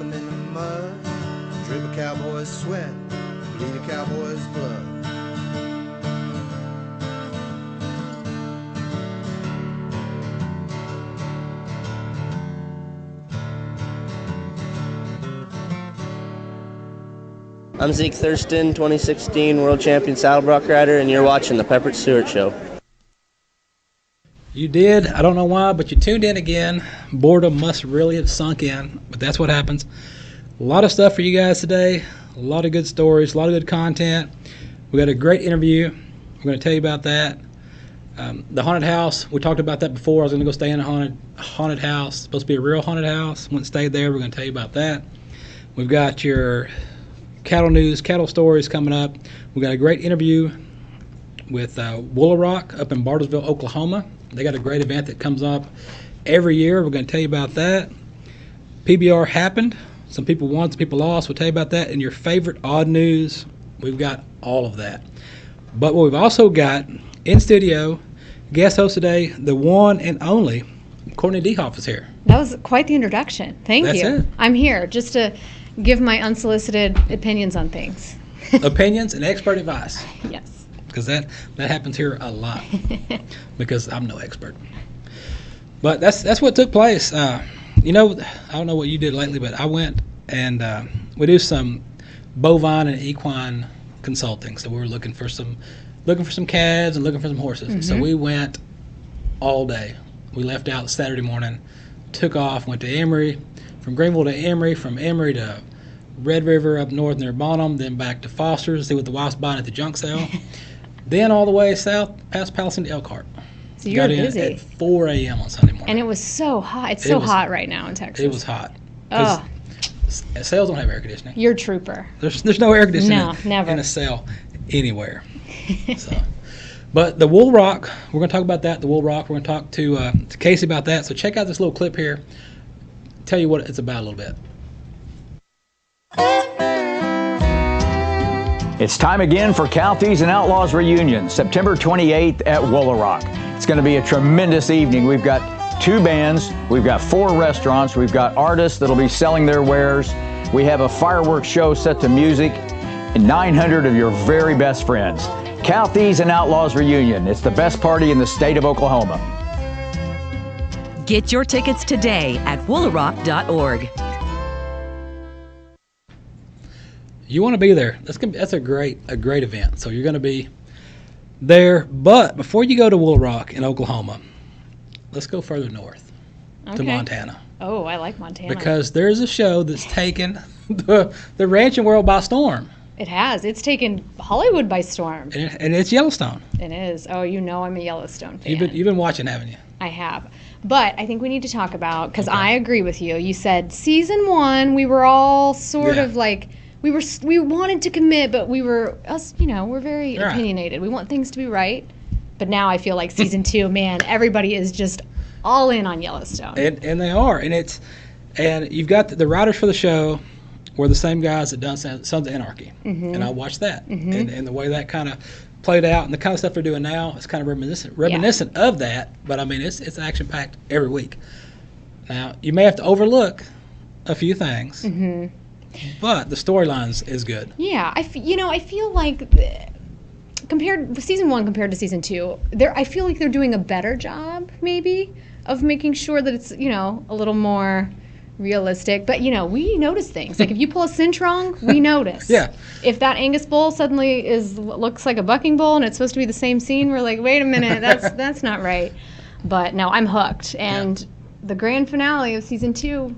in the mud, drip a cowboy's sweat, bleed a cowboy's blood. I'm Zeke Thurston, 2016 World Champion Saddle Bronc Rider, and you're watching the Pepper Stewart Show. You did. I don't know why, but you tuned in again. Boredom must really have sunk in, but that's what happens. A lot of stuff for you guys today. A lot of good stories, a lot of good content. We got a great interview. We're going to tell you about that. Um, the haunted house. We talked about that before. I was going to go stay in a haunted haunted house. It's supposed to be a real haunted house. Went and stayed there. We're going to tell you about that. We've got your cattle news, cattle stories coming up. We got a great interview with uh, Woolaroc up in Bartlesville, Oklahoma. They got a great event that comes up every year. We're going to tell you about that. PBR happened. Some people won, some people lost. We'll tell you about that. And your favorite odd news, we've got all of that. But what we've also got in studio, guest host today, the one and only Courtney Dehoff is here. That was quite the introduction. Thank That's you. it. I'm here just to give my unsolicited opinions on things. Opinions and expert advice. Yes. Because that that happens here a lot because I'm no expert. But that's that's what took place. Uh, you know, I don't know what you did lately, but I went and uh, we do some bovine and equine consulting. So we were looking for some looking for some calves and looking for some horses. So we went all day. We left out Saturday morning, took off, went to Emory, from Greenville to Emory, from Emory to Red River up north near Bonham, then back to Foster's, see what the wife's buying at the junk sale. then all the way south past Palestine to Elkhart. So you're Got in busy. at 4 a.m. on Sunday morning. And it was so hot. It's It so was- hot right now in Texas. it was hot. Oh, s- Sales don't have air conditioning. you're a trooper. There's there's no air conditioning No, never. in a cell anywhere. so, but the Woolaroc, we're going to talk about that. The Woolaroc, we're going to talk to uh, to Casey about that. So check out this little clip here. Tell you what it's about a little bit. It's time again for Cow Thieves and Outlaws reunion, September 28th at Woolaroc. It's going to be a tremendous evening. We've got two bands, we've got four restaurants, we've got artists that'll be selling their wares. We have a fireworks show set to music, and 900 of your very best friends. Cow Thieves and Outlaws reunion. It's the best party in the state of Oklahoma. Get your tickets today at woolaroc.org. You want to be there. That's gonna be, that's a great a great event. So you're going to be there. But before you go to Woolaroc in Oklahoma, let's go further north to Montana Oh, I like Montana. because there's a show that's taken the the ranching world by storm, it has. It's taken Hollywood by storm. and, it- and it's Yellowstone. It is. Oh, you know I'm a Yellowstone fan. You've been you've been watching, haven't you? I have. But I think we need to talk about because I agree with you. You said season one, we were all sort Yeah. of like we were we wanted to commit, but we were us. You know, we're very Right. opinionated. We want things to be right. But now I feel like season two, man, everybody is just all in on Yellowstone. And and they are, and it's and you've got the, the writers for the show were the same guys that done Sons of Anarchy, mm-hmm. and I watched that, mm-hmm. and, and the way that kind of played out, and the kind of stuff they're doing now is kind of reminiscent reminiscent of that. But I mean, it's it's action packed every week. Now you may have to overlook a few things, mm-hmm. But the storylines is good. Yeah, I f- you know I feel like th- compared season one compared to season two, there I feel like they're doing a better job maybe of making sure that it's you know a little more realistic. But you know we notice things like if you pull a cinch wrong, we notice. Yeah. If that Angus bull suddenly is looks like a bucking bull and it's supposed to be the same scene, we're like, wait a minute, that's that's not right. But no, I'm hooked, and the grand finale of season two.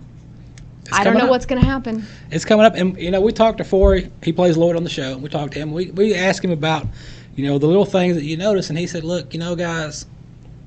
I don't know up. what's going to happen. It's coming up, and you know we talked to Forrie. He plays Lloyd on the show. and We talked to him. We we asked him about, you know, the little things that you notice, and he said, "Look, you know, guys,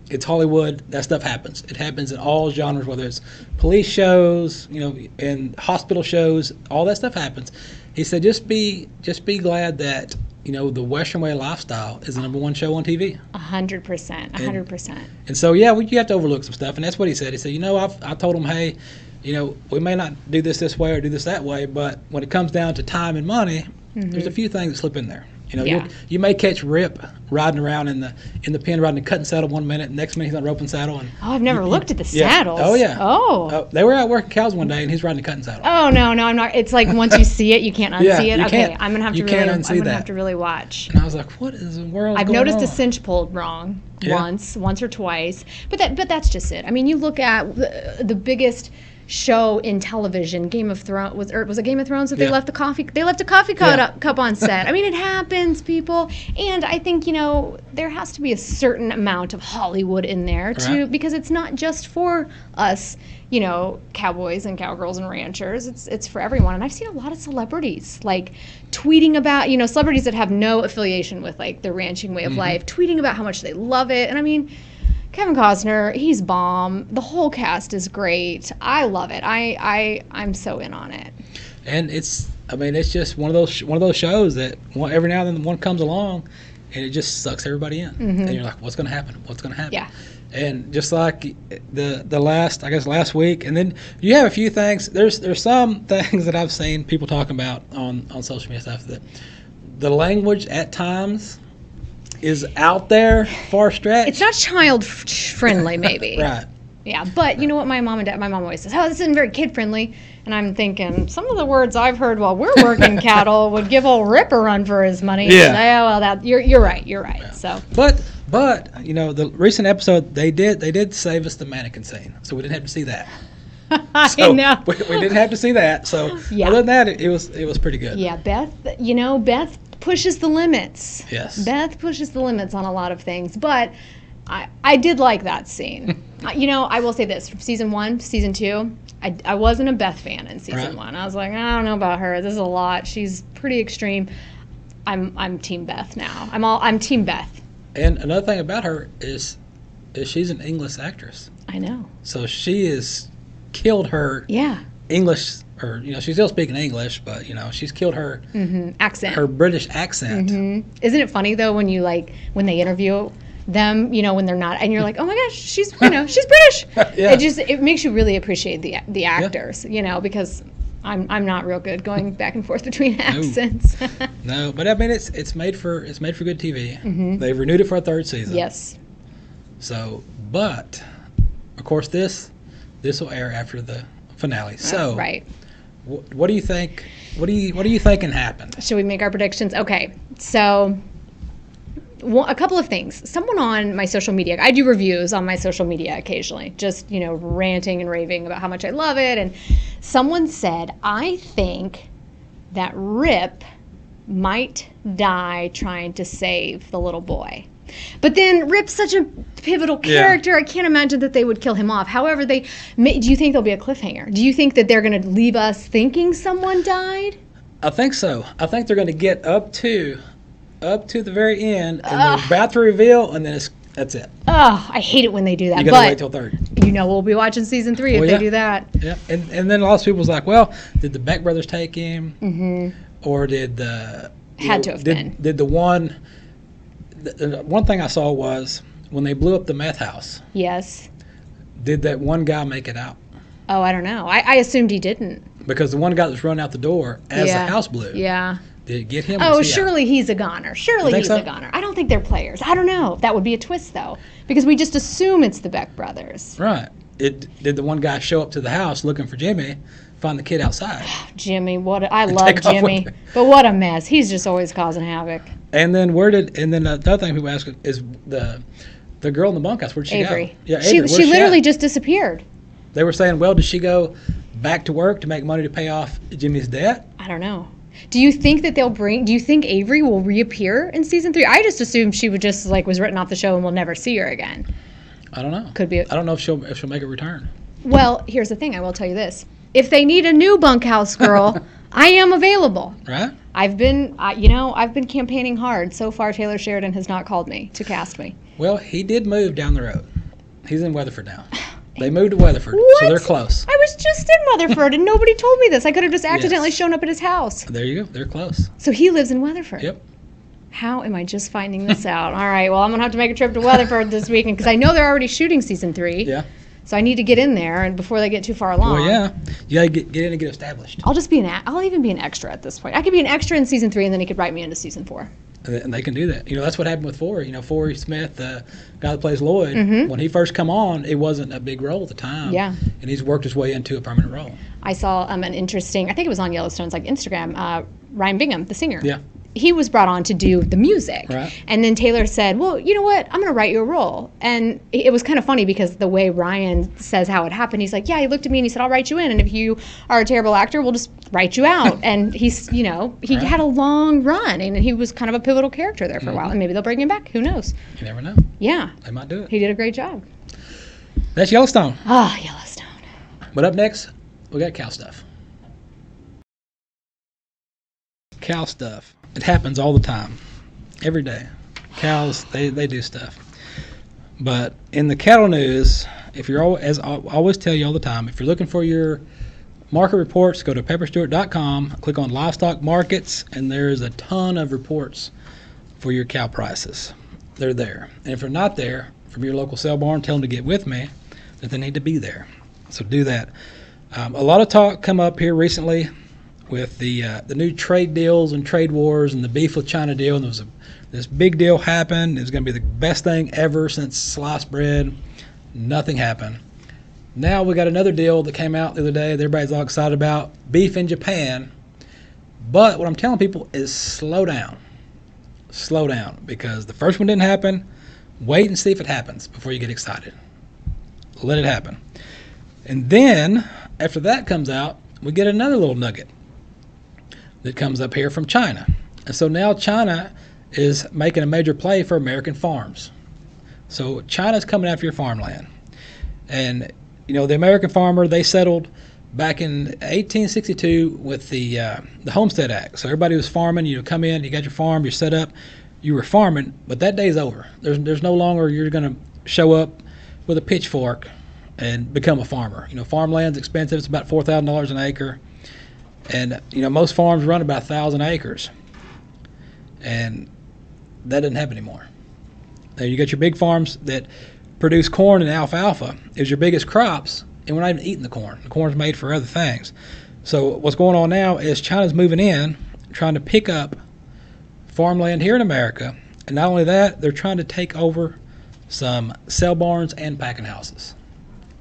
it's Hollywood. That stuff happens. It happens in all genres, whether it's police shows, you know, and hospital shows. All that stuff happens." He said, "Just be just be glad that." You know the Western way lifestyle is the number one show on TV, A hundred percent, a hundred percent. and so yeah, we, you have to overlook some stuff, and that's what he said. He said, you know, I've, I told him, hey, you know, we may not do this this way or do this that way, but when it comes down to time and money, there's a few things that slip in there. You know, Yeah. you may catch Rip riding around in the in the pen riding the cutting saddle one minute, next minute he's on the roping saddle, and Oh, I've never you- looked at the yeah. Oh yeah. Oh. Uh, they were out working cows one day, and he's riding the cutting saddle. Oh no, no, I'm not. It's like once you see it, you can't unsee Yeah, it. you okay, can't- I'm gonna have to you really. I'm gonna that. have to really watch. And I was like, what is the world? I've noticed on? a cinch pulled wrong Yeah. once, once or twice, but that but that's just it. I mean, you look at the, the biggest show in television, Game of Thrones was or was it Game of Thrones that they left the coffee they left a coffee cup, Yeah. cup on set. I mean, it happens, people, and I think you know there has to be a certain amount of Hollywood in there too, Right. because it's not just for us. You know, cowboys and cowgirls and ranchers. It's it's for everyone. And I've seen a lot of celebrities like tweeting about, you know, celebrities that have no affiliation with like the ranching way of Mm-hmm. life, tweeting about how much they love it. And I mean, Kevin Costner, he's bomb. The whole cast is great. I love it. I I I'm so in on it. and it's I mean it's just one of those one of those shows that one, every now and then one comes along, and it just sucks everybody in, and you're like, what's going to happen? What's going to happen? Mm-hmm. Yeah. And just like the the last I guess last week, and then you have a few things. There's there's some things that I've seen people talking about on on social media stuff that the language at times is out there far stretch. It's not child f- friendly, maybe. right. Yeah, but you know what? My mom and dad, my mom always says, "Oh, this isn't very kid friendly," and I'm thinking some of the words I've heard while we're working cattle would give old Rip a run for his money. Yeah. Yeah, oh, well, that you're you're right. You're right. So But but you know the recent episode they did they did save us the mannequin scene, so we didn't have to see that. I So know. we, we didn't have to see that. So Yeah. other than that, it, it was it was pretty good. Yeah, Beth, you know, Beth pushes the limits. Yes. Beth pushes the limits on a lot of things, but I, I did like that scene. Uh, you know, I will say this from season one, season two, I, I wasn't a Beth fan in season Right. one. I was like, I don't know about her. This is a lot. She's pretty extreme. I'm I'm Team Beth now. I'm all I'm Team Beth. And another thing about her is is she's an English actress, I know. so she is killed her Yeah. English or you know she's still speaking English, but you know she's killed her mm-hmm. Accent. her British accent. Mm-hmm. Isn't it funny though when you like when they interview them, you know, when they're not, and you're like, oh my gosh, she's you know she's British. Yeah. It just it makes you really appreciate the the actors, you know, because I'm I'm not real good going back and forth between accents. No, but I mean it's it's made for it's made for good TV. Mm-hmm. They've renewed it for a third season. yes. So, but of course this this will air after the finale. Uh, so, right. Wh- what do you think? What do you what do you thinking happened? Should we make our predictions? Okay, so one, a couple of things. Someone on my social media, I do reviews on my social media occasionally, just you know ranting and raving about how much I love it. And someone said, I think that Rip might die trying to save the little boy. But then Rip's such a pivotal Yeah. character. I can't imagine that they would kill him off. However, they may, do you think there'll be a cliffhanger? Do you think that they're going to leave us thinking someone died? I think so. I think they're going to get up to up to the very end, and they're about to reveal, and then it's that's it. Oh, I hate it when they do that. You got to wait till third. you know we'll be watching season three if Well, they do that. Yeah, and and then lots of people was like, well, did the Beck brothers take him, mm-hmm. or did the Had to have did, been. Did the one? The, the uh, one thing I saw was when they blew up the meth house. Yes. Did that one guy make it out? Oh, I don't know. I, I assumed he didn't. Because the one guy that's run out the door as yeah. the house blew. Yeah. Did it get him? Oh, he out? surely he's a goner. Surely he's so? a goner. I don't think they're players. I don't know. That would be a twist though, because we just assume it's the Beck brothers. Right. It did the one guy show up to the house looking for Jimmy, find the kid outside, Jimmy, what a, I love take off with Jimmy, but what a mess. He's just always causing havoc. and then where did? And then the other thing people ask is the the girl in the bunkhouse. Where'd she Avery. go? Yeah, she Avery, she where's literally at? just disappeared. They were saying, well, did she go back to work to make money to pay off Jimmy's debt? I don't know. Do you think that they'll bring? Do you think Avery will reappear in season three? I just assumed she would just like was written off the show and we'll never see her again. I don't know. Could be. I don't know if she'll if she'll make a return. Well, here's the thing. I will tell you this: if they need a new bunkhouse girl, I am available. Right? I've been, I you know, I've been campaigning hard. So far, Taylor Sheridan has not called me to cast me. Well, he did move down the road. He's in Weatherford now. They moved to Weatherford, What? so they're close. I was just in Weatherford and nobody told me this. I could have just accidentally Yes. shown up at his house. There you go. They're close. So he lives in Weatherford. Yep. How am I just finding this out? All right, well, I'm going to have to make a trip to Weatherford this weekend because I know they're already shooting season three. Yeah. So I need to get in there and before they get too far along. Well, yeah. You gotta get, get in and get established. I'll just be an, a- I'll even be an extra at this point. I could be an extra in season three and then he could write me into season four. and they- and they can do that. You know, that's what happened with Forrie. You know, Forrie Smith, the guy that plays Lloyd, when he first come on, it wasn't a big role at the time. Mm-hmm. Yeah. and he's worked his way into a permanent role. I saw um, an interesting. I think it was on Yellowstone's like Instagram. Uh, Ryan Bingham, the singer. Yeah. He was brought on to do the music, Right. and then Taylor said, "Well, you know what? I'm going to write you a role." And it was kind of funny because the way Ryan says how it happened, he's like, "Yeah." He looked at me and he said, "I'll write you in, and if you are a terrible actor, we'll just write you out." and he's, you know, he Right. had a long run, and he was kind of a pivotal character there for a Mm-hmm. while, and maybe they'll bring him back. Who knows? You never know; Yeah, they might do it. he did a great job. That's Yellowstone. Ah, Yellowstone. But up next, we got cow stuff. Cow stuff. It happens all the time, every day. Cows, they, they do stuff. But in the cattle news, if you're as I always tell you all the time, if you're looking for your market reports, go to pepperstewart.com, click on livestock markets, and there's a ton of reports for your cow prices. They're there. And if they're not there, from your local sale barn, tell them to get with me that they need to be there. So do that. Um, a lot of talk come up here recently with the uh, the new trade deals and trade wars and the beef with China deal. And there was a, this big deal happened. It was going to be the best thing ever since sliced bread. Nothing happened. Now we got another deal that came out the other day. that Everybody's all excited about beef in Japan. But what I'm telling people is slow down. Slow down because the first one didn't happen. Wait and see if it happens before you get excited. Let it happen. And then after that comes out, we get another little nugget that comes up here from China. And so now China is making a major play for American farms. So China's coming after your farmland. And you know, the American farmer, they settled back in 1862 with the uh, the Homestead Act. So everybody was farming, you come in, you got your farm, you're set up, you were farming, but that day's over. There's there's no longer you're going to show up with a pitchfork and become a farmer. You know, farmland's expensive. It's about four thousand dollars an acre, and you know most farms run about thousand acres, and that doesn't happen anymore. Now you got your big farms that produce corn and alfalfa is your biggest crops, and we're not even eating the corn. The corn's made for other things. So what's going on now is China's moving in, trying to pick up farmland here in America, and not only that, they're trying to take over some cell barns and packing houses.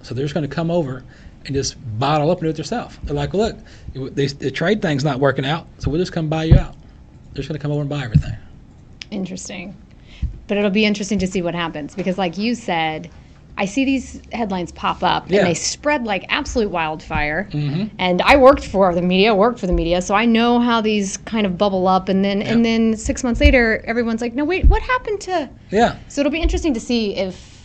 So they're just going to come over and just bottle up and do it yourself. They're like, look, the, the trade thing's not working out, so we'll just come buy you out. They're just going to come over and buy everything. Interesting. But it'll be interesting to see what happens because, like you said, I see these headlines pop up Yeah. and they spread like absolute wildfire. Mm-hmm. And I worked for the media, worked for the media, so I know how these kind of bubble up. And then, and then six months later, everyone's like, "No, wait, what happened to?" Yeah. So it'll be interesting to see if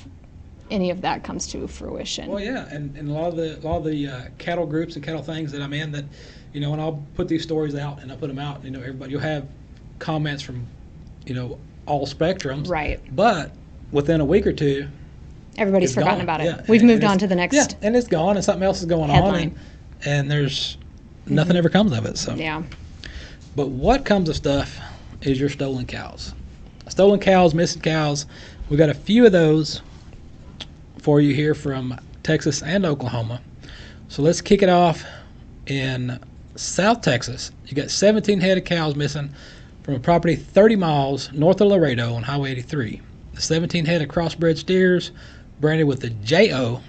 any of that comes to fruition. Well, yeah, and, and a lot of the a lot of the uh, cattle groups and cattle things that I'm in that, you know, and I'll put these stories out and I'll put them out. You know, everybody you'll have comments from, you know, all spectrums. Right. But within a week or two, Everybody's forgotten gone. about it. Yeah, We've and moved it's- on to the next. Yeah, and it's gone, and something else is going on, Headline. Mm-hmm. and, and there's nothing ever comes of it. So. Yeah. But what comes of stuff is your stolen cows. Stolen cows, missing cows. We got a few of those for you here from Texas and Oklahoma. So let's kick it off in South Texas. You got 17 head of cows missing from a property 30 miles north of Laredo on Highway 83. The 17 head of crossbred steers branded with the J-O.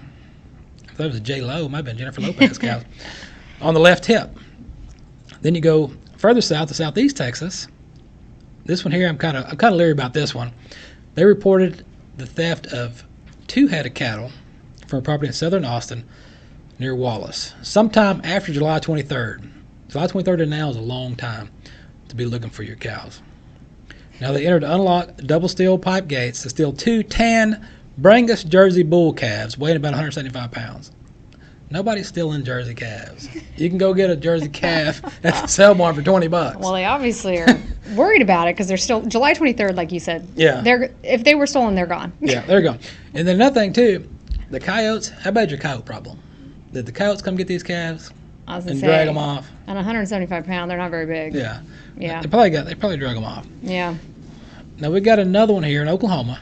I thought it was a J-Lo. Might have been Jennifer Lopez cows. on the left hip. Then you go further south to southeast Texas. This one here, I'm kind of I'm kind of leery about this one. They reported the theft of two head of cattle from a property in southern Austin near Wallis, sometime after July 23rd. July 23rd to now is a long time to be looking for your cows. Now they entered unlocked double steel pipe gates to steal two tan Brangus Jersey bull calves weighing about 175 pounds. Nobody's stealing Jersey calves. You can go get a Jersey calf at the sale barn for 20 bucks. Well, they obviously are worried about it because they're still July 23rd, like you said. Yeah. They're if they were stolen, they're gone. yeah, they're gone. And then another thing too, the coyotes. How bad your coyote problem? Did the coyotes come get these calves and say, drag them off? On 175 pound, they're not very big. Yeah. Yeah. They probably got. They probably drug them off. Yeah. Now we got another one here in Oklahoma,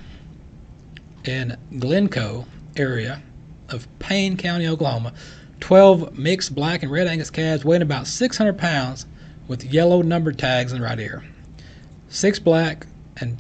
in Glencoe area of Payne County, Oklahoma. Twelve mixed black and red Angus calves weighing about 600 pounds, with yellow number tags in the right ear. Six black and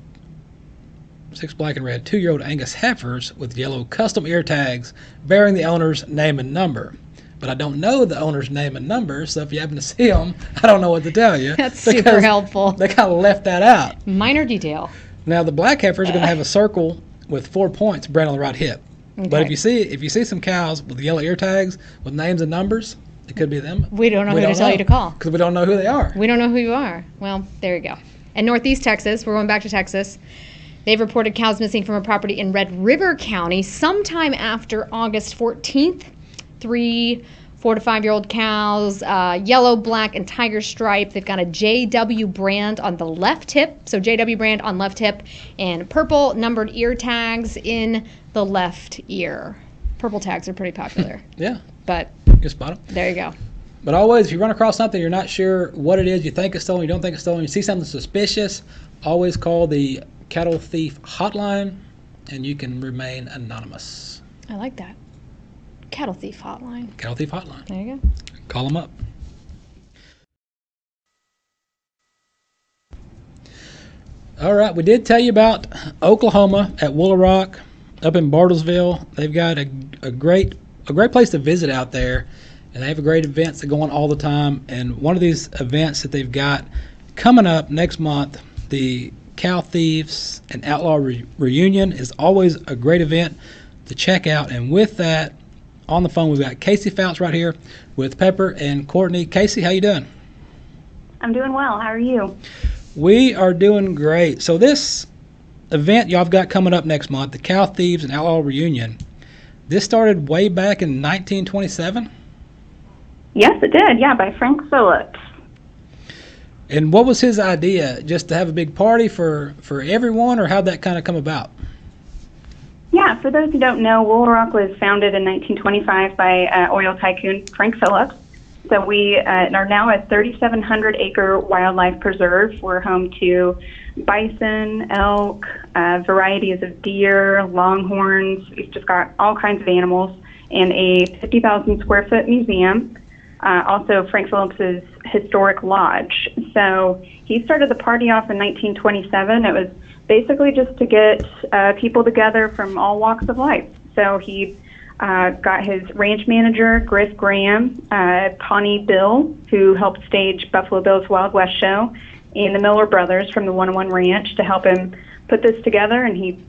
six black and red two-year-old Angus heifers with yellow custom ear tags bearing the owner's name and number. But I don't know the owner's name and number, so if you happen to see them, I don't know what to tell you. That's super helpful. They kind of left that out. Minor detail. Now the black heifer is going to have a circle with four points branded on the right hip. But if you see if you see some cows with yellow ear tags with names and numbers, it could be them. We don't know who to tell you to call. because we don't know who they are. We don't know who you are. Well, there you go. In Northeast Texas, we're going back to Texas. They've reported cows missing from a property in Red River County sometime after August 14th. Three four to five year old cows, uh, yellow, black, and tiger stripe. They've got a JW brand on the left hip, so JW brand on left hip, and purple numbered ear tags in the left ear. Purple tags are pretty popular, Yeah, but you spot 'em. there you go. But always, if you run across something, you're not sure what it is, you think it's stolen, you don't think it's stolen, you see something suspicious, always call the cattle thief hotline, and you can remain anonymous. I like that. Cattle thief hotline. Cattle thief hotline. There you go. Call them up. All right, we did tell you about Oklahoma at Woolaroc, up in Bartlesville. They've got a, a great a great place to visit out there, and they have a great events that go on all the time. And one of these events that they've got coming up next month, the Cow Thieves and Outlaw Re- Reunion, is always a great event to check out. And with that, on the phone we've got Casey Fouts right here with Pepper and Courtney. Casey, how you doing? I'm doing well. How are you? We are doing great. So this event y'all have got coming up next month, the Cow Thieves and Outlaw Reunion. This started way back in 1927. Yes, it did. Yeah, by Frank Phillips. And what was his idea? Just to have a big party for for everyone, or how'd that kind of come about? Yeah, for those who don't know, Woolaroc was founded in 1925 by uh, oil tycoon Frank Phillips. So we uh, are now a 3,700 acre wildlife preserve. We're home to bison, elk, uh, varieties of deer, longhorns. We've just got all kinds of animals, and a 50,000 square foot museum. Uh, also, Frank Phillips's historic lodge. So he started the party off in 1927. It was basically just to get uh, people together from all walks of life. So he uh, got his ranch manager, Griff Graham, uh, Pawnee Bill, who helped stage Buffalo Bill's Wild West show, and the Miller brothers from the 101 Ranch to help him put this together. And he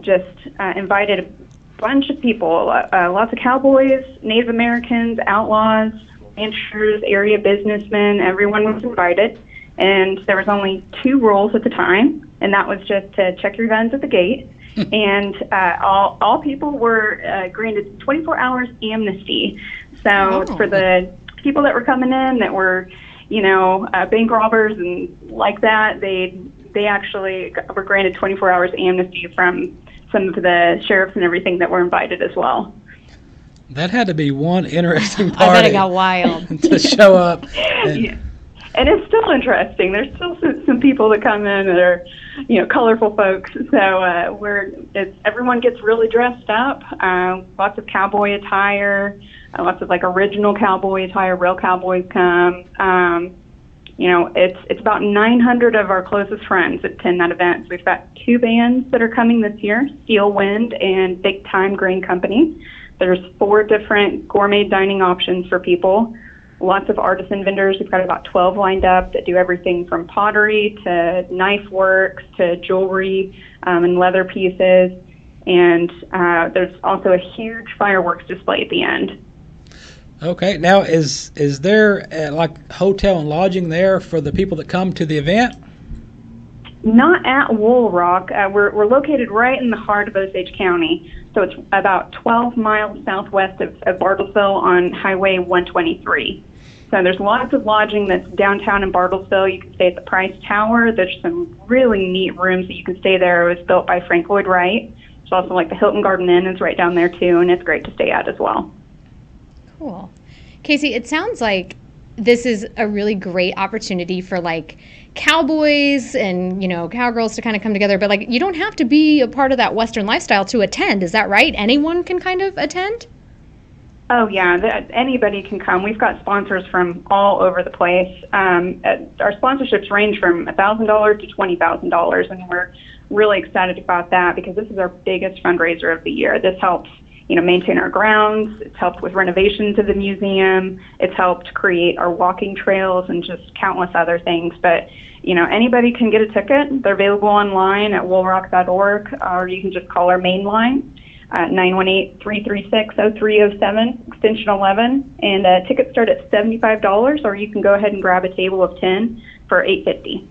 just uh, invited a bunch of people, uh, uh, lots of cowboys, Native Americans, outlaws, ranchers, area businessmen. Everyone was invited. And there was only two rules at the time, and that was just to check your guns at the gate. and uh, all all people were uh, granted 24 hours amnesty. So Oh. for the people that were coming in that were, you know, uh, bank robbers and like that, they they actually were granted 24 hours amnesty from some of the sheriffs and everything that were invited as well. That had to be one interesting party. I bet it got wild. to show up. And, Yeah. And it's still interesting. There's still some, some people that come in that are, you know, colorful folks. So uh, we're it's, everyone gets really dressed up. Uh, lots of cowboy attire, uh, lots of like original cowboy attire. Real cowboys come. Um, you know, it's it's about 900 of our closest friends attend that event. So we've got two bands that are coming this year: Steel Wind and Big Time Grain Company. There's four different gourmet dining options for people. Lots of artisan vendors. We've got about 12 lined up that do everything from pottery to knife works to jewelry um, and leather pieces. And uh, there's also a huge fireworks display at the end. okay, now is is there uh, like hotel and lodging there for the people that come to the event? Not at Woolaroc. Uh, we're, we're located right in the heart of Osage County. So it's about 12 miles southwest of, of Bartlesville on Highway 123. So there's lots of lodging that's downtown in Bartlesville. You can stay at the Price Tower. There's some really neat rooms that you can stay there. It was built by Frank Lloyd Wright. There's also like the Hilton Garden Inn is right down there too, and it's great to stay at as well. Cool. Casey, it sounds like this is a really great opportunity for like cowboys and, you know, cowgirls to kind of come together, but like you don't have to be a part of that Western lifestyle to attend. Is that right? Anyone can kind of attend? Oh yeah, anybody can come. We've got sponsors from all over the place. Um, our sponsorships range from thousand dollars to twenty thousand dollars, and we're really excited about that because this is our biggest fundraiser of the year. This helps, you know, maintain our grounds. It's helped with renovations of the museum. It's helped create our walking trails and just countless other things. But you know, anybody can get a ticket. They're available online at woolaroc.org, or you can just call our main line at 918-336-0307, extension 11. And uh, tickets start at $75, or you can go ahead and grab a table of 10 for 850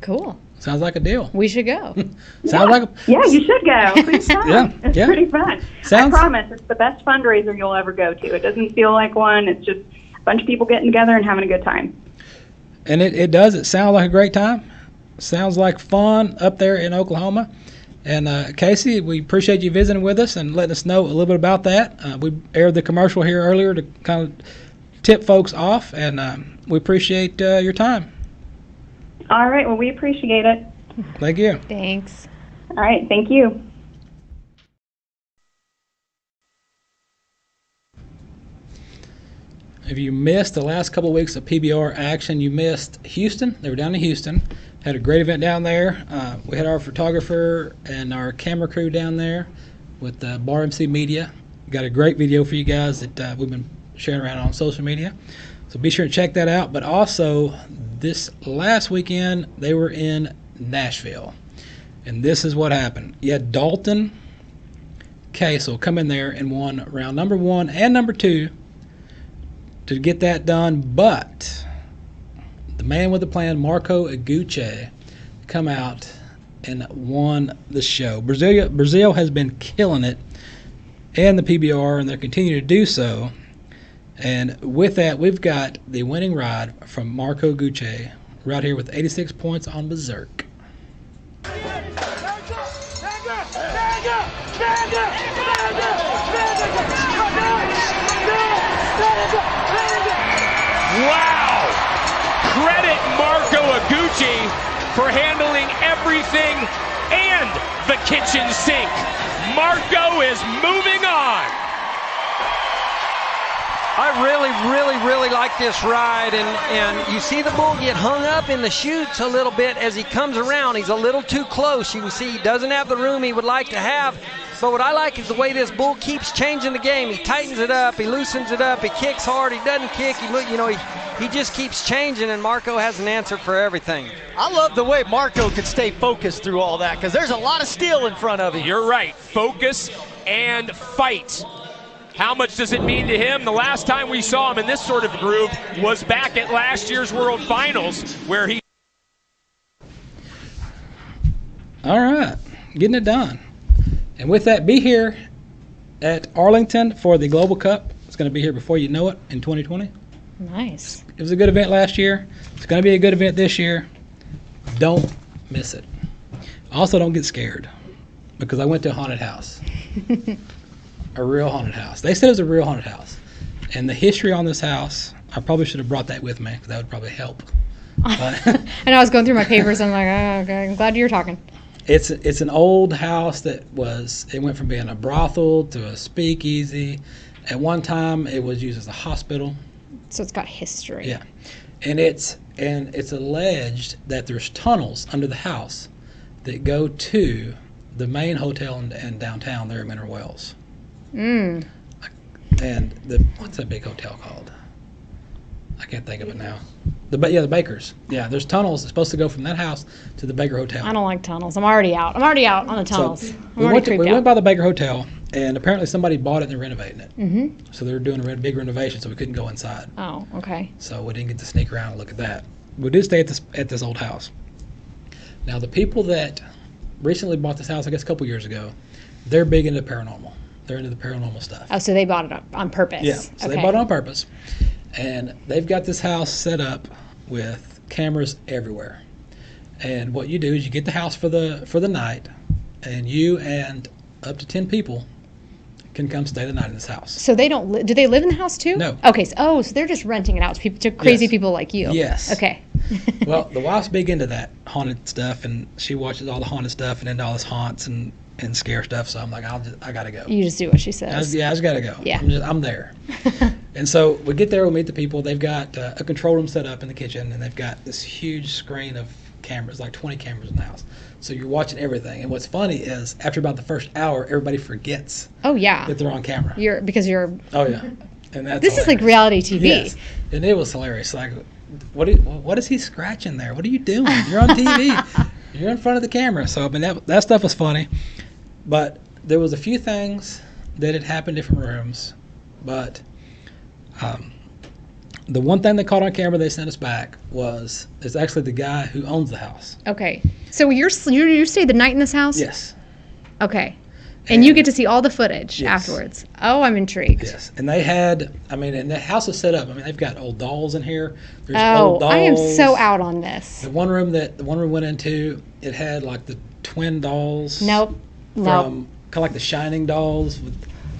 Cool. Sounds like a deal. We should go. Sounds like a, Yeah, you should go. Please come. Yeah, it's yeah. pretty fun. Sounds- I promise, it's the best fundraiser you'll ever go to. It doesn't feel like one. It's just a bunch of people getting together and having a good time. and it, it does. It sounds like a great time. Sounds like fun up there in Oklahoma. And uh, Casey, we appreciate you visiting with us and letting us know a little bit about that. Uh, we aired the commercial here earlier to kind of tip folks off, and um, we appreciate uh, your time. All right, well, we appreciate it. Thank you. Thanks. All right, thank you. If you missed the last couple of weeks of PBR action, you missed Houston. They were down in Houston. Had a great event down there. Uh, we had our photographer and our camera crew down there with uh, Bar MC Media. Got a great video for you guys that uh, we've been sharing around on social media. So be sure to check that out. But also, this last weekend, they were in Nashville. And this is what happened. You had Dalton Kasel come in there and won round number one and number two to get that done, but the man with the plan, Marco Eguchi, come out and won the show. Brazil, Brazil has been killing it and the PBR, and they're continuing to do so. And with that, we've got the winning ride from Marco Eguchi right here with 86 points on Berserk. Wow! Credit Marco Eguchi for handling everything and the kitchen sink. Marco is moving on. I really, really, really like this ride, and, and you see the bull get hung up in the chutes a little bit as he comes around. He's a little too close. You can see he doesn't have the room he would like to have. But what I like is the way this bull keeps changing the game. He tightens it up, he loosens it up, he kicks hard, he doesn't kick. He, you know, he, he just keeps changing, and Marco has an answer for everything. I love the way Marco could stay focused through all that because there's a lot of steel in front of him. You're right. Focus and fight. How much does it mean to him? The last time we saw him in this sort of groove was back at last year's World Finals, where he All right, getting it done. And with that, be here at Arlington for the Global Cup. It's going to be here before you know it in 2020. Nice. It was a good event last year. It's going to be a good event this year. Don't miss it. Also, don't get scared because I went to a haunted house, a real haunted house. They said it was a real haunted house, and the history on this house. I probably should have brought that with me because that would probably help. And I was going through my papers. And I'm like, oh, okay. I'm glad you're talking. it's it's an old house that was it went from being a brothel to a speakeasy. At one time, it was used as a hospital. So it's got history. Yeah, and it's and it's alleged that there's tunnels under the house that go to the main hotel in, in downtown there in Mineral Wells. Mm. And the what's that big hotel called? I can't think of it now. The ba- yeah the Bakers. Yeah, there's tunnels that's supposed to go from that house to the Baker Hotel. I don't like tunnels. I'm already out. I'm already out on the tunnels. So I'm we went, to, we out. went by the Baker Hotel, and apparently somebody bought it and they're renovating it. mm-hmm. So they're doing a big renovation, so we couldn't go inside. Oh, okay. So we didn't get to sneak around and look at that. We did stay at this at this old house. Now the people that recently bought this house, I guess a couple years ago, they're big into paranormal. They're into the paranormal stuff. Oh, so they bought it up on purpose. Yeah, so okay. they bought it on purpose, and they've got this house set up with cameras everywhere. And what you do is you get the house for the for the night, and you and up to ten people can come stay the night in this house. So they don't. Li- do they live in the house too? No. Okay. So, oh, so they're just renting it out to people, to crazy Yes. people like you. Yes. Okay. well, the wife's big into that haunted stuff, and she watches all the haunted stuff and into all this haunts and and scare stuff. So I'm like, I'll just, I gotta go. You just do what she I says. just, yeah, I just gotta go. Yeah. I'm, just, I'm there. and so we get there, we meet the people. They've got uh, a control room set up in the kitchen, and they've got this huge screen of cameras, like 20 cameras in the house. So you're watching everything. And what's funny is after about the first hour, everybody forgets Oh yeah. that they're on camera. You're because you're. Oh yeah, and that's This is like reality TV. Yes, and it was hilarious. Like, what? do- what is he scratching there? What are you doing? You're on TV. You're in front of the camera. So I mean, that that stuff was funny, but there was a few things that had happened in different rooms, but um, the one thing they caught on camera they sent us back was is actually the guy who owns the house. Okay. So you're you you stayed the night in this house? Yes. Okay. And you get to see all the footage Yes. afterwards. Oh, I'm intrigued. Yes, and they had. I mean, and the house is set up. I mean, they've got old dolls in here. There's Oh, I am so out on this. The one room that the one room went into, it had like the twin dolls. Nope. From kind of like the Shining dolls with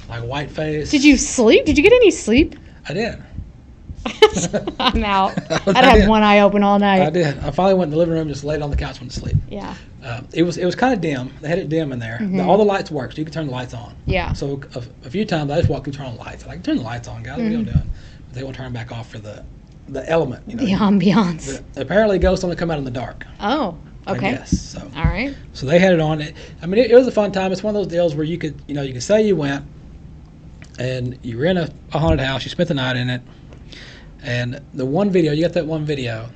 like white face. Did you sleep? Did you get any sleep? I did. I'm out. I I'd have did. one eye open all night. I did. I finally went in the living room, just laid on the couch, went to sleep. Yeah. Uh, it was it was kind of dim. They had it dim in there. The- Mhm. all the lights worked. So you could turn the lights on. Yeah. So a, a few times I just walked and turned on the lights. I'm like turn the lights on, guys. What are you Mhm. doing? But they won't turn them back off for the the element. You know. The ambiance. Apparently, ghosts only come out in the dark. Oh. I Okay. guess, so. All right. So they had it on. It, I mean, it, it was a fun time. It's one of those deals where you could, you know, you could say you went, and you were in a, a haunted house. You spent the night in it, and the one video, you got that one video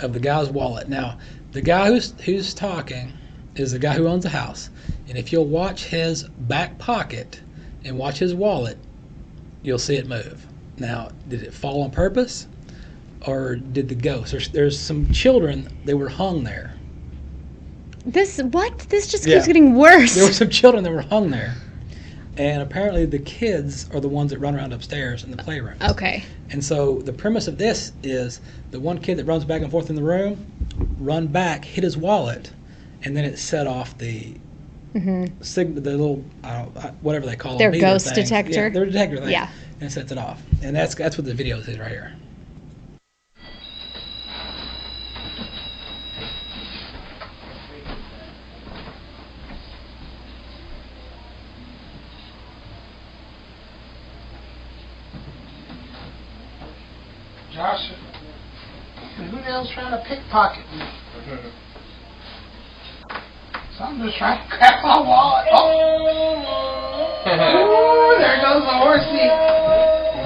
of the guy's wallet. Now, the guy who's who's talking is the guy who owns the house, and if you'll watch his back pocket and watch his wallet, you'll see it move. Now, did it fall on purpose, or did the ghost? There's, there's some children that were hung there. This what? This just Yeah. keeps getting worse. There were some children that were hung there. And apparently the kids are the ones that run around upstairs in the playroom. Okay. And so the premise of this is the one kid that runs back and forth in the room, run back, hit his wallet, and then it set off the hmm sig- the little I don't, whatever they call it. Their them, ghost detector? Yeah, their detector thing. Yeah. And sets it off. And that's that's what the video is right here. Josh, who the hell's trying to pickpocket me? So I'm just trying to grab my wallet. Oh. Ooh, there goes the horsey.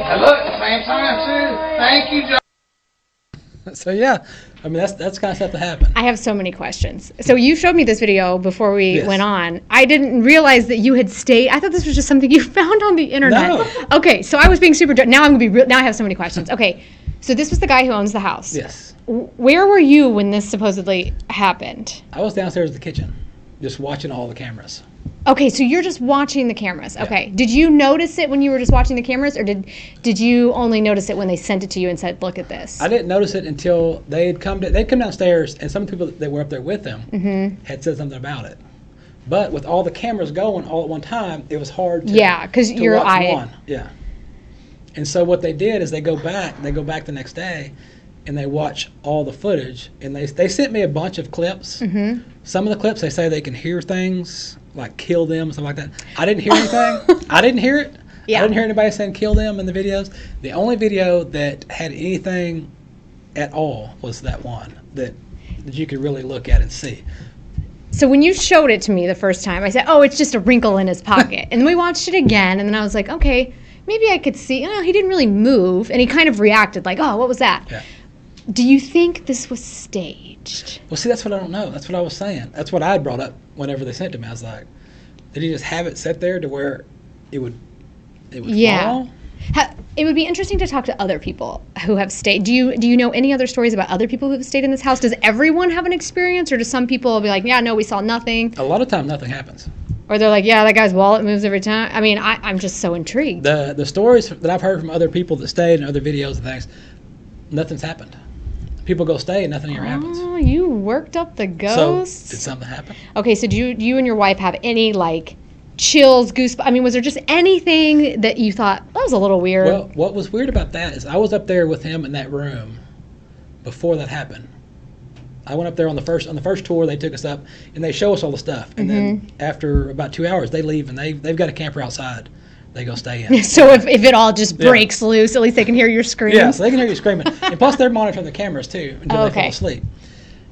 And look, same time too. Thank you, Josh. So yeah, I mean that's that's kind of stuff that happened. I have so many questions. So you showed me this video before we Yes. went on. I didn't realize that you had stayed. I thought this was just something you found on the internet. No. Okay, so I was being super. Now I'm gonna be. Real, now I have so many questions. Okay, so this was the guy who owns the house. Yes. Where were you when this supposedly happened? I was downstairs in the kitchen, just watching all the cameras. Okay, so you're just watching the cameras. Okay. Did you notice it when you were just watching the cameras, or did did you only notice it when they sent it to you and said, "Look at this"? I didn't notice it until they'd come. To, they'd come downstairs, and some people that were up there with them Mhm. had said something about it. But with all the cameras going all at one time, it was hard. To, Yeah, 'cause to your watch eye- One. Yeah. And so what they did is they go back. They go back the next day, and they watch all the footage. And they they sent me a bunch of clips. Mhm. Some of the clips they say they can hear things like kill them, something like that. I didn't hear anything. I didn't hear it. Yeah. I didn't hear anybody saying kill them in the videos. The only video that had anything at all was that one that that you could really look at and see. So when you showed it to me the first time, I said, "Oh, it's just a wrinkle in his pocket." and then we watched it again, and then I was like, "Okay, maybe I could see." Oh, he didn't really move, and he kind of reacted like, "Oh, what was that?" Yeah. Do you think this was staged? Well, see, that's what I don't know. That's what I was saying. That's what I had brought up whenever they sent to me. I was like, did he just have it set there to where it would it would Yeah. fall? Ha- it would be interesting to talk to other people who have stayed. Do you do you know any other stories about other people who have stayed in this house? Does everyone have an experience, or do some people be like, "Yeah, no, we saw nothing," A lot of time, nothing happens. or they're like, "Yeah, that guy's wallet moves every time"? I mean, I, I'm just so intrigued. The the stories that I've heard from other people that stayed and other videos and things, nothing's happened. People go stay and nothing ever happens. Oh, you worked up the ghosts. So did something happen? Okay, so do you, do you and your wife have any like chills, goosebumps? I mean, was there just anything that you thought that was a little weird? Well, what was weird about that is I was up there with him in that room before that happened. I went up there on the first on the first tour. They took us up and they show us all the stuff. And then Mm-hmm. after about two hours, they leave and they they've got a camper outside. They go stay in. So if, if it all just Yeah. breaks loose, at least they can hear your screams. Yeah, so they can hear you screaming. and plus, they're monitoring the cameras too until they fall okay. asleep.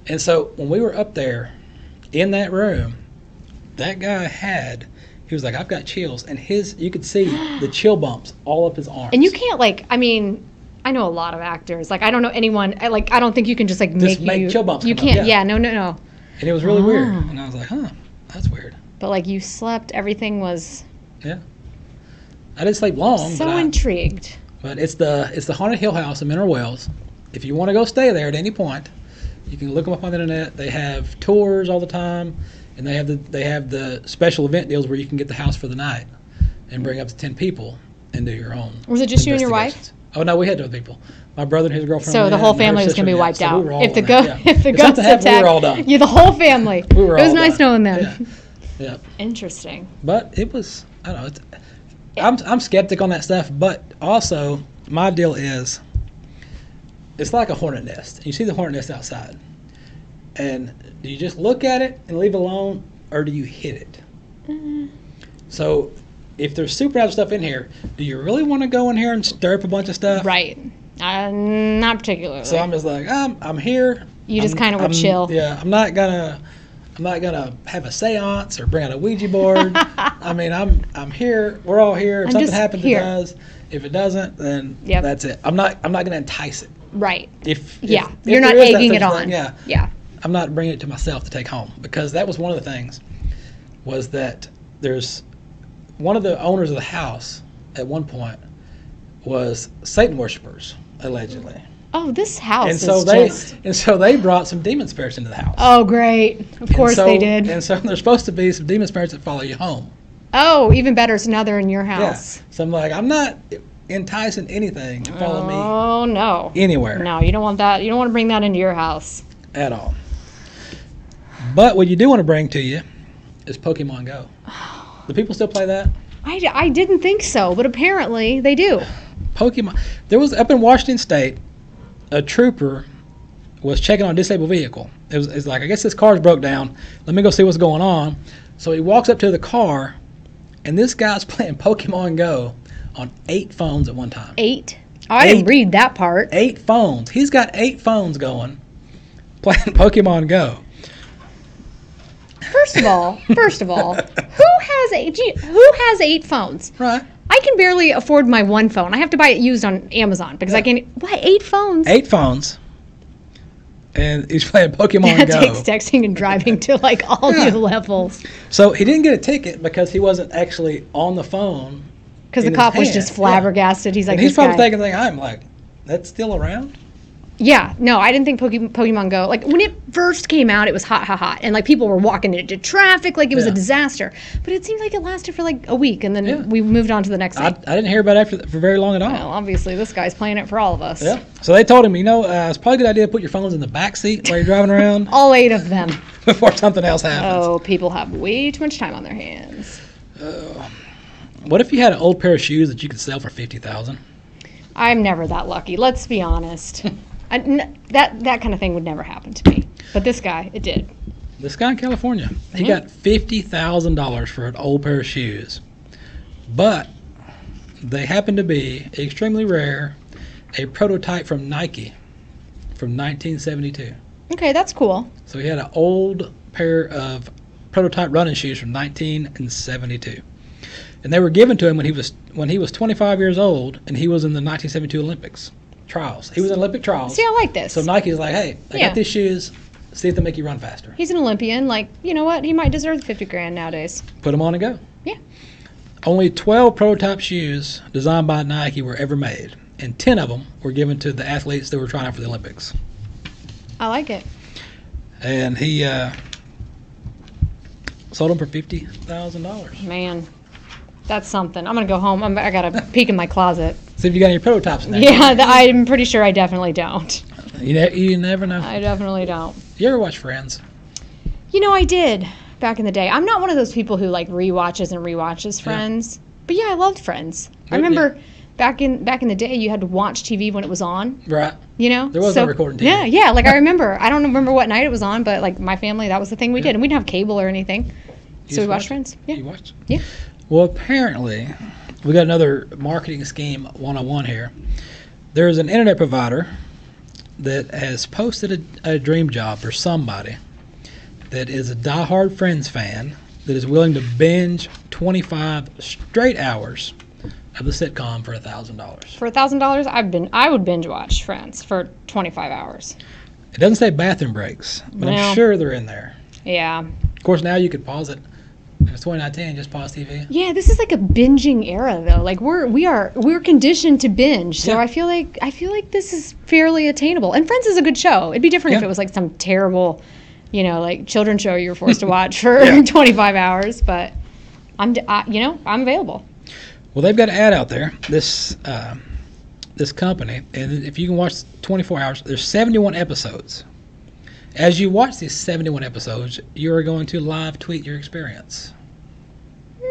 And so when we were up there in that room, that guy had, he was like, I've got chills. And his, you could see the chill bumps all up his arms. And you can't like, I mean, I know a lot of actors. Like I don't know anyone. I, like I don't think you can just like make, make you. chill bumps You come up, can't. yeah. Yeah. No. No. No. And it was really weird. Oh. And I was like, huh, that's weird. But like you slept, everything was Yeah. I didn't sleep long, so but, I- intrigued. but it's the it's the Haunted Hill House in Mineral Wells. If you want to go stay there at any point, you can look them up on the internet. They have tours all the time, and they have the they have the special event deals where you can get the house for the night and bring up to ten people and do your own. Was it just you and your wife? Oh no, we had other people. My brother and his girlfriend. So the whole family was gonna be yeah, wiped so we out if the in go yeah. if the If ghosts something happened, attacked. we were all done. Yeah, the whole family. We were it was all nice done. knowing them. Yeah. Yeah. Interesting. But it was, I don't know. I'm, I'm skeptic on that stuff, but also my deal is it's like a hornet nest. You see the hornet nest outside. And do you just look at it and leave it alone, or do you hit it? Mm-hmm. So if there's super supernatural stuff in here, do you really want to go in here and stir up a bunch of stuff? Right. Uh, not particularly. So I'm just like, I'm, I'm here. You just would I'm- chill. Yeah, I'm not gonna, I'm not gonna have a séance or bring out a Ouija board. I mean, I'm, I'm here. We're all here. If I'm something just happens, here. it does. If it doesn't, then Yep. that's it. I'm not, I'm not gonna entice it. right. If if- Yeah. if You're not there is that egging such it a on. thing, yeah, Yeah. I'm not bringing it to myself to take home because that was one of the things. Was that there's one of the owners of the house at one point was Satan worshippers allegedly. Oh, this house and so they just. and so they brought some demon spirits into the house. Oh, great. Of course so- they did. And so there's supposed to be some demon spirits that follow you home. Oh, even better. So now they're in your house. Yeah. So I'm like, I'm not enticing anything to follow me Oh no. anywhere No, you don't want that. You don't want to bring that into your house. at all. But what you do want to bring to you is Pokemon Go. Do people still play that? I, I didn't think so, but apparently they do. Pokemon. There was up in Washington State, a trooper was checking on a disabled vehicle. It was it's like I guess this car's broke down. Let me go see what's going on. So he walks up to the car, and this guy's playing Pokemon Go on eight phones at one time. Eight. Oh, I didn't read that part. Eight phones. He's got eight phones going, playing Pokemon Go. First of all, first of all, who has eight? you- Who has eight phones? Right. I can barely afford my one phone. I have to buy it used on Amazon because I can't. Why eight phones? Eight phones. And he's playing Pokemon That Go. takes texting and driving to like all Yeah. new levels. So he didn't get a ticket because he wasn't actually on the phone. Because the cop was just Yeah. flabbergasted. He's like, and he's probably guy. thinking, I'm like, that's still around? Yeah, no, I didn't think Poke- Pokemon Go. Like when it first came out, it was hot, hot, hot, and like people were walking into traffic like it was a disaster. But it seemed like it lasted for like a week, and then Yeah. we moved on to the next I, thing. I didn't hear about it for, for very long at all. Well, obviously, this guy's playing it for all of us. Yeah. So they told him, you know, uh, it's probably a good idea to put your phones in the back seat while you're driving around All eight of them. before something else happens. Oh, people have way too much time on their hands. What if you had an old pair of shoes that you could sell for fifty thousand? I'm never that lucky. Let's be honest. I, n- that that kind of thing would never happen to me. But this guy, it did. This guy in California, he Mhm. got fifty thousand dollars for an old pair of shoes, but they happen to be extremely rare, a prototype from Nike from 1972. Okay, that's cool. So he had an old pair of prototype running shoes from 1972, and they were given to him when he was when he was 25 years old, and he was in the 1972 Olympics trials. He was in Olympic trials. See, I like this. So Nike's like, hey, I Yeah. got these shoes. See if they make you run faster. He's an Olympian. Like, you know what? He might deserve the 50 grand nowadays. Put them on and go. Yeah. Only 12 prototype shoes designed by Nike were ever made, and 10 of them were given to the athletes that were trying out for the Olympics. I like it. And he uh, sold them for fifty thousand dollars. Man, that's something. I'm gonna go home. I'm, I gotta peek in my closet. See if you got any prototypes. Now. Yeah, th- I'm pretty sure I definitely don't. You, ne- you never know. I definitely don't. You ever watch Friends? You know, I did back in the day. I'm not one of those people who like rewatches and rewatches Friends. But yeah, I loved Friends. I Good, remember back in back in the day, you had to watch TV when it was on. Right. You know, There was no recording TV. Yeah, yeah. Like I remember, I don't remember what night it was on, but like my family, that was the thing we did, and we didn't have cable or anything, You so we watched watched? Friends. Yeah. You watched? Yeah. Well, apparently, we got another marketing scheme 101 here. There's an internet provider that has posted a, a dream job for somebody that is a diehard Friends fan that is willing to binge 25 straight hours of the sitcom for a thousand dollars. For a thousand dollars, I've been I would binge watch Friends for twenty five hours. It doesn't say bathroom breaks, but Well. I'm sure they're in there. Yeah. Of course, now you could pause it. It's 2019, just pause TV. Yeah, this is like a binging era though. Like we're we are we're conditioned to binge. So Yeah. I feel like I feel like this is fairly attainable. And Friends is a good show. It'd be different if it was like some terrible, you know, like children's show you were forced to watch for 25 hours, but I'm I, you know, I'm available. Well, they've got an ad out there. This uh, this company, and if you can watch 24 hours, there's 71 episodes. As you watch these 71 episodes, you are going to live tweet your experience.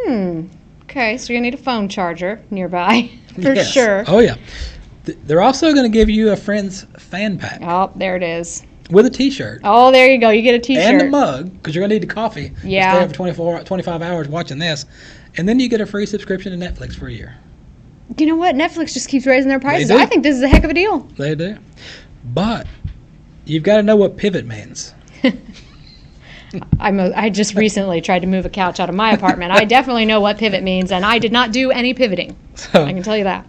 Hmm. Okay, so you're gonna need a phone charger nearby for Yes. sure. Oh yeah. Th- They're also going to give you a friend's fan pack Oh, there it is. with a T-shirt Oh, there you go. You get a T-shirt. and a mug because you're going to need the coffee. Yeah. Stay up for 24, 25 hours watching this, and then you get a free subscription to Netflix for a year. You know what? Netflix just keeps raising their prices. I think this is a heck of a deal. They do, but you've got to know what pivot means. I'm a, I just recently tried to move a couch out of my apartment. I definitely know what pivot means, and I did not do any pivoting. So I can tell you that.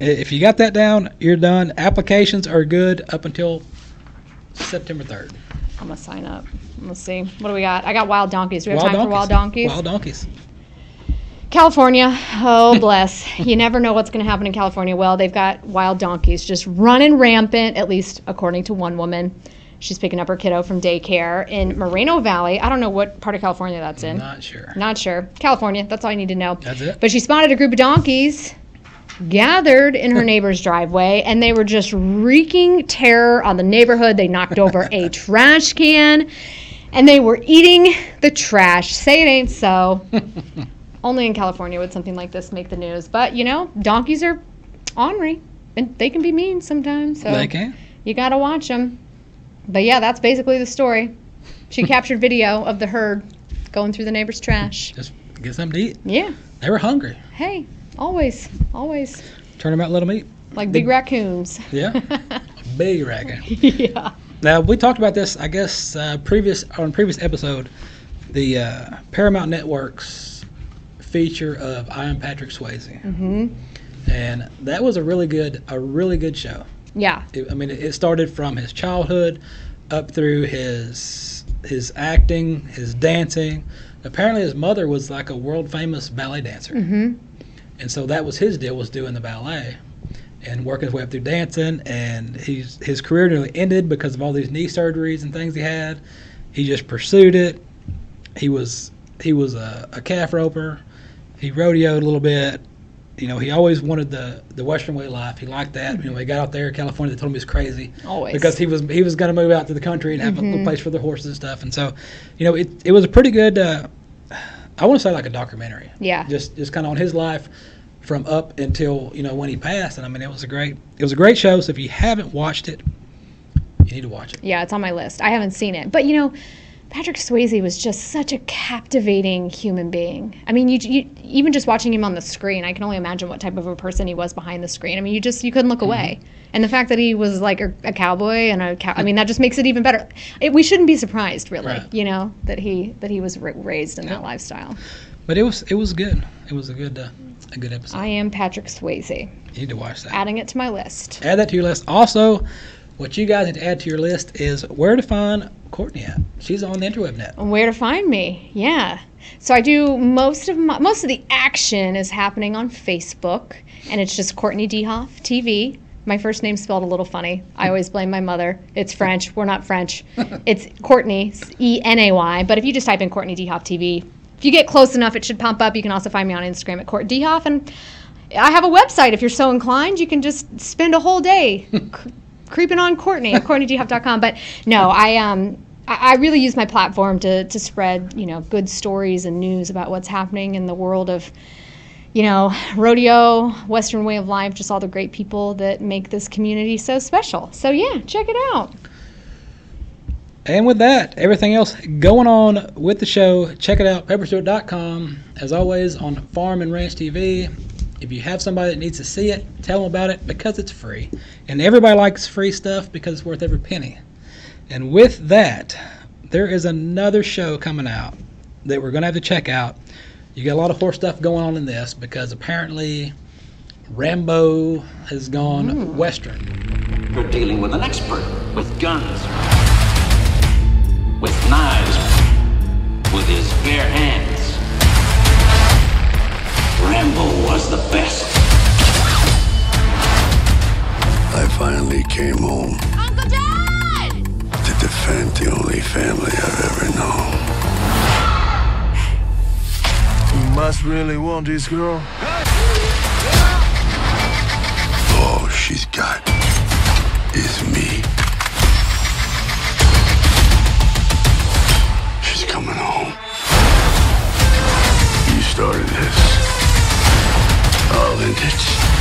If you got that down, you're done. Applications are good up until September 3rd. I'm gonna sign up. Let's see. What do we got? I got wild donkeys. Do we have time for wild donkeys? Wild donkeys. California. Oh, bless. you never know what's going to happen in California. Well, they've got wild donkeys just running rampant, at least according to one woman. She's picking up her kiddo from daycare in Moreno Valley. I don't know what part of California that's in. Not sure. Not sure. California. That's all I need to know. That's it. But she spotted a group of donkeys gathered in her neighbor's driveway, and they were just wreaking terror on the neighborhood. They knocked over a trash can, and they were eating the trash. Say it ain't so. Only in California would something like this make the news. But you know, donkeys are ornery, and they can be mean sometimes. So They can. you gotta watch them. But yeah, that's basically the story. She captured video of the herd going through the neighbor's trash. Just get something to eat. Yeah. They were hungry. Hey, always, always. Turn them out, let them eat. Like big raccoons. Yeah. Big raccoon. yeah. Now we talked about this, I guess, uh, previous on a previous episode, the uh, Paramount Network's feature of I Am Patrick Swayze, hmm and that was a really good, a really good show. Yeah. It, I mean, it, started from his childhood up through his his acting, his dancing. Apparently, his mother was like a world famous ballet dancer, hmm and so that was his deal was doing the ballet and working his way up through dancing. And he's his career nearly ended because of all these knee surgeries and things he had. He just pursued it. He was he was a, a calf roper. He rodeoed a little bit. You know, he always wanted the the Western way life. He liked that. You know, he got out there in California. They told him he was crazy Always. because he was he was going to move out to the country and have a Mhm. little place for the horses and stuff. And so, you know, it it was a pretty good. Uh, I want to say like a documentary. Yeah. Just just kind of on his life from up until you know when he passed. And I mean, it was a great it was a great show. So if you haven't watched it, you need to watch it. Yeah, it's on my list. I haven't seen it, but you know, Patrick Swayze was just such a captivating human being. I mean, you, you even just watching him on the screen, I can only imagine what type of a person he was behind the screen. I mean, you just you couldn't look away. And the fact that he was like a, a cowboy and a cow, I mean, that just makes it even better. It, we shouldn't be surprised, really, Right. you know, that he that he was ra- raised in that lifestyle. But it was it was good. It was a good uh, a good episode. I am Patrick Swayze. You need to watch that. Adding it to my list. Add that to your list. Also, what you guys need to add to your list is where to find Courtenay at. She's on the interweb net. Where to find me? Yeah. So I do most of my most of the action is happening on Facebook, and it's just Courtenay DeHoff TV. My first name's spelled a little funny. I always blame my mother. It's French. We're not French. It's Courtney E N A Y. But if you just type in Courtenay DeHoff TV, if you get close enough, it should pop up. You can also find me on Instagram at Court Dehoff, and I have a website. If you're so inclined, you can just spend a whole day creeping on Courtenay at CourtenayDeHoff.com. But no, I um I really use my platform to to spread you know good stories and news about what's happening in the world of you know, rodeo, Western way of life, just all the great people that make this community so special. So yeah, check it out. And with that, everything else going on with the show, check it out, pepperstewart.com. As always, on Farm and Ranch TV. If you have somebody that needs to see it, tell them about it because it's free. And everybody likes free stuff because it's worth every penny. And with that, there is another show coming out that we're going to have to check out. You got a lot of horse stuff going on in this because apparently Rambo has gone hmm. Western. You're dealing with an expert with guns, with knives, with his bare hands. Rambo was the best. I finally came home. Uncle Dad! To defend the only family I've ever known. You must really want this girl. All she's got is me. ended.